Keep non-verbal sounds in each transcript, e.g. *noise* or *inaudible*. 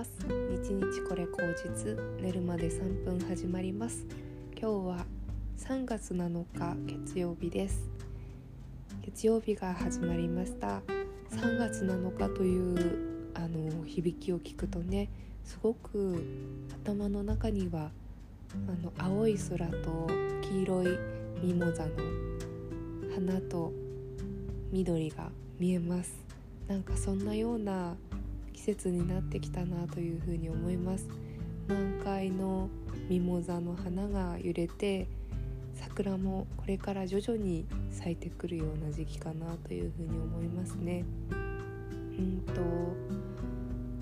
ます。日日これ口実寝るまで3分始まります。今日は3月7日月曜日です。月曜日が始まりました。3月7日というあの響きを聞くとねすごく頭の中にはあの青い空と黄色いミモザの花と緑が見えます。なんかそんなような季節になってきたなというふうに思います。満開のミモザの花が揺れて桜もこれから徐々に咲いてくるような時期かなというふうに思いますね。うんと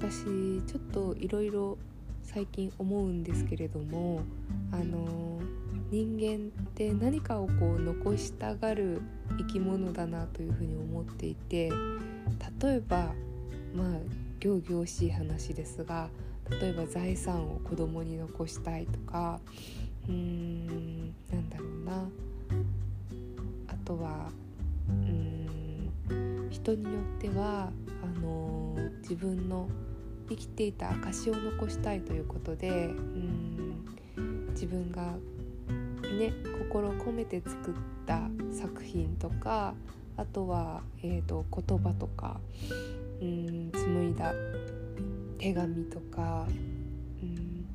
私ちょっといろいろ最近思うんですけれどもあの人間って何かをこう残したがる生き物だなというふうに思っていて例えばまあ仰々しい話ですが例えば財産を子供に残したいとかうーんなんだろうな。あとはうん人によってはあの自分の生きていた証を残したいということでうん自分がね心を込めて作った作品とかあとは、えーと言葉とかうん紡いだ手紙とか、うん、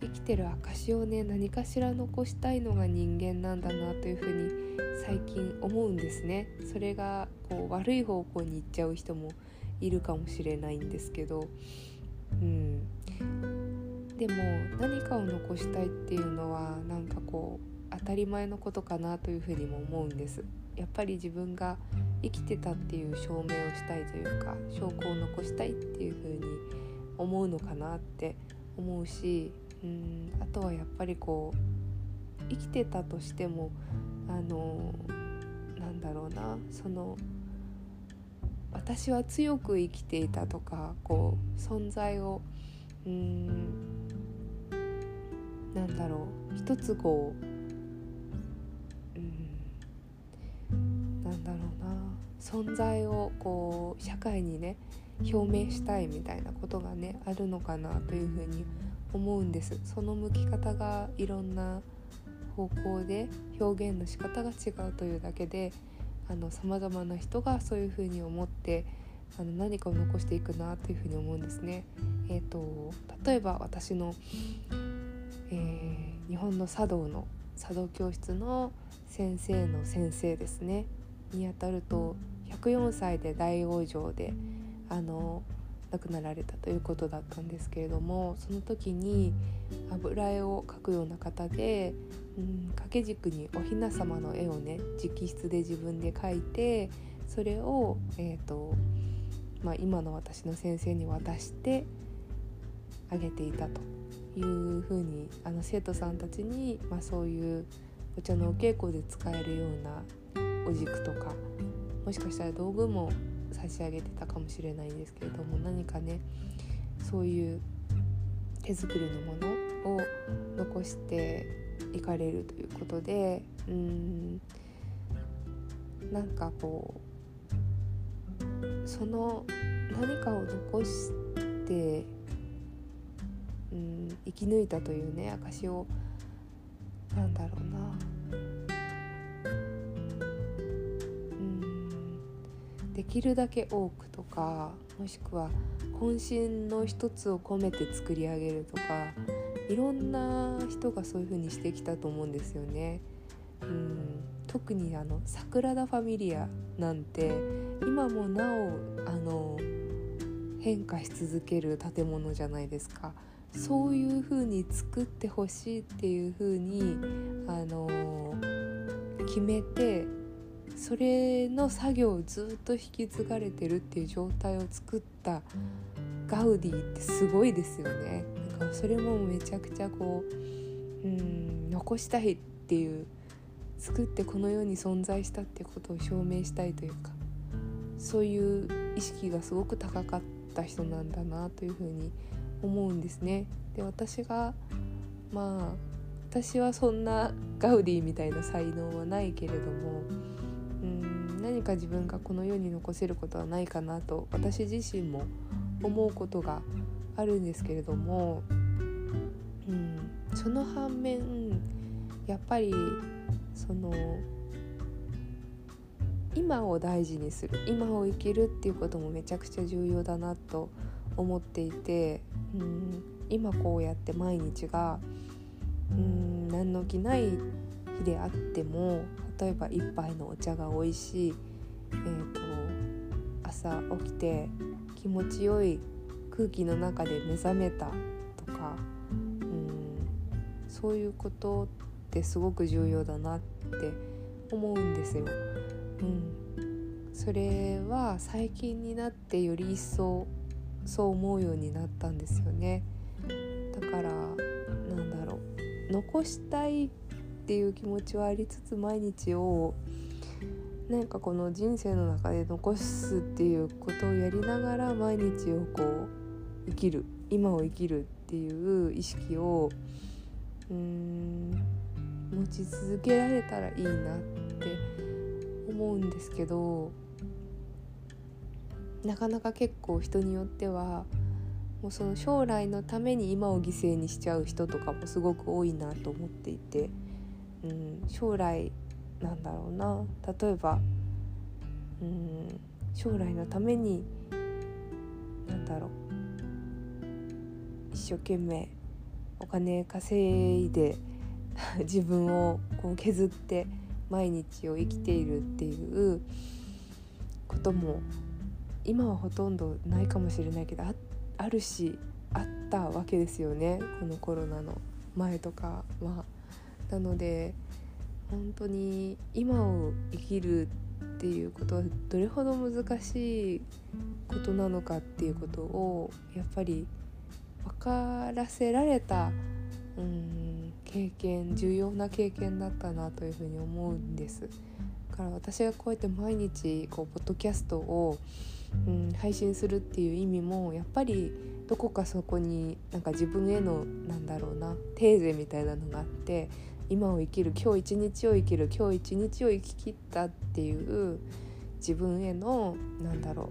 生きてる証をね何かしら残したいのが人間なんだなというふうに最近思うんですね。それがこう悪い方向に行っちゃう人もいるかもしれないんですけど、うん、でも何かを残したいっていうのはなんかこう当たり前のことかなというふうにも思うんです。やっぱり自分が生きてたっていう証明をしたいというか証拠を残したいっていう風に思うのかなって思うしうんあとはやっぱりこう生きてたとしてもあのなんだろうなその私は強く生きていたとかこう存在をうんなんだろう一つこう存在をこう社会にね表明したいみたいなことがねあるのかなというふうに思うんですその向き方がいろんな方向で表現の仕方が違うというだけでさまざまな人がそういうふうに思ってあの何かを残していくなというふうに思うんですね。えーと、例えば私の、えー、日本の茶道の茶道教室の先生の先生ですねにあたると104歳で大往生であの亡くなられたということだったんですけれどもその時に油絵を描くような方で、うん、掛け軸におひな様の絵をね直筆で自分で描いてそれを、えーとまあ、今の私の先生に渡してあげていたというふうにあの生徒さんたちに、まあ、そういうお茶のお稽古で使えるようなお軸とかもしかしたら道具も差し上げてたかもしれないんですけれども何かねそういう手作りのものを残していかれるということでうんなんかこうその何かを残してうん生き抜いたというね証をなんだろうな。できるだけ多くとかもしくは渾身の一つを込めて作り上げるとかいろんな人がそういう風にしてきたと思うんですよね。うん特にあのサグラダ・ファミリアなんて今もなおあの変化し続ける建物じゃないですかそういう風に作ってほしいっていう風にあの決めてそれの作業をずっと引き継がれてるっていう状態を作ったガウディってすごいですよね。なんかそれもめちゃくちゃこううん残したいっていう作ってこの世に存在したってことを証明したいというかそういう意識がすごく高かった人なんだなというふうに思うんですね。で私がまあ私はそんなガウディみたいな才能はないけれども何か自分がこの世に残せることはないかなと私自身も思うことがあるんですけれども、うん、その反面やっぱりその今を大事にする今を生きるっていうこともめちゃくちゃ重要だなと思っていて、うん、今こうやって毎日がうん何の気ない日であっても例えば一杯のお茶が美味しい、えーと、朝起きて気持ちよい空気の中で目覚めたとかうんそういうことってすごく重要だなって思うんですよ。うん、それは最近になってより一層そう思うようになったんですよね。だからなんだろう残したいっていう気持ちはありつつ毎日をなんかこの人生の中で残すっていうことをやりながら毎日をこう生きる今を生きるっていう意識をうん持ち続けられたらいいなって思うんですけどなかなか結構人によってはもうその将来のために今を犠牲にしちゃう人とかもすごく多いなと思っていて、うん、将来なんだろうな。例えば、うん、将来のためになんだろう。一生懸命お金稼いで *laughs* 自分をこう削って毎日を生きているっていうことも今はほとんどないかもしれないけどああるしあったわけですよね。このコロナの前とかは。なので本当に今を生きるっていうことはどれほど難しいことなのかっていうことをやっぱり分からせられたうん経験重要な経験だったなというふうに思うんです。だから私がこうやって毎日こうポッドキャストをうん、配信するっていう意味もやっぱりどこかそこになんか自分へのなんだろうなテーゼみたいなのがあって今を生きる今日一日を生きる今日一日を生き切ったっていう自分へのなんだろ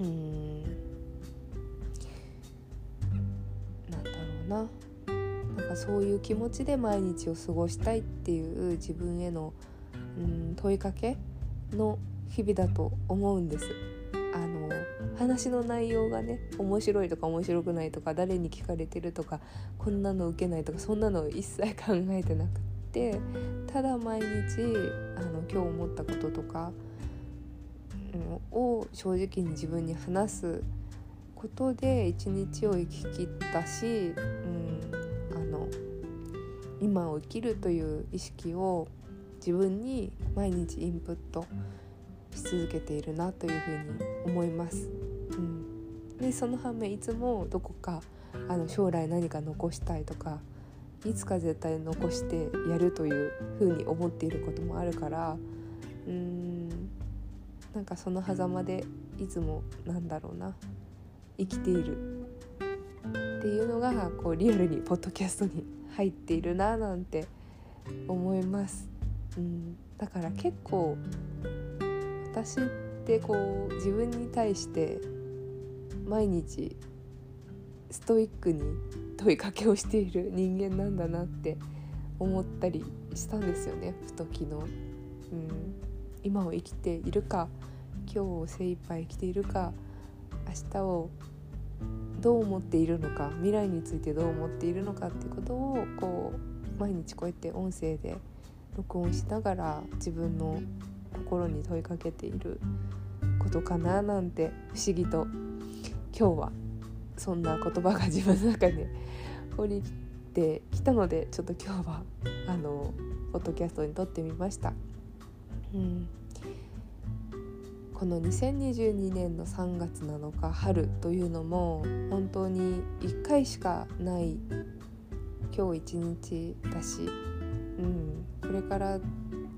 う。うん。なんだろうな。なんかそういう気持ちで毎日を過ごしたいっていう自分へのうん問いかけの日々だと思うんです。あの話の内容がね面白いとか面白くないとか誰に聞かれてるとかこんなの受けないとかそんなの一切考えてなくってただ毎日あの今日思ったこととか、を正直に自分に話すことで一日を生き切ったし、うん、あの今を生きるという意識を自分に毎日インプットし続けているなというふうに思います。うん、でその反面いつもどこかあの将来何か残したいとかいつか絶対残してやるというふうに思っていることもあるからうーんなんかその狭間でいつもなんだろうな生きているっていうのがこうリアルにポッドキャストに入っているななんて思います。うん、だから結構私ってこう自分に対して毎日ストイックに問いかけをしている人間なんだなって思ったりしたんですよねふと昨日、うん、今を生きているか今日を精一杯生きているか明日をどう思っているのか未来についてどう思っているのかってことをこう毎日こうやって音声で録音しながら自分の心に問いかけていることかななんて不思議と今日はそんな言葉が自分の中で降りてきたのでちょっと今日はあのポッドキャストに撮ってみました。うんこの2022年の3月7日春というのも本当に1回しかない今日一日だし、うん、これから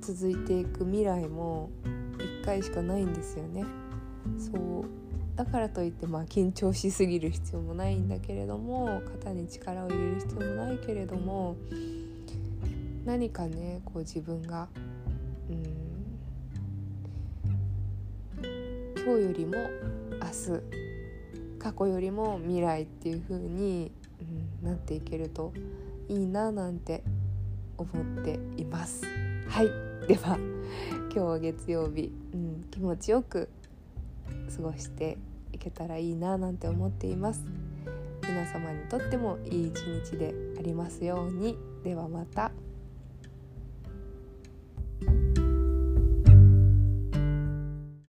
続いていく未来も1回しかないんですよね。そう。だからといってまあ緊張しすぎる必要もないんだけれども肩に力を入れる必要もないけれども何かねこう自分がうん今日よりも明日過去よりも未来っていう風に、うん、なっていけるといいななんて思っています。はい。では今日は月曜日、うん、気持ちよく過ごしていけたらいいななんて思っています。皆様にとってもいい一日でありますように。ではまた。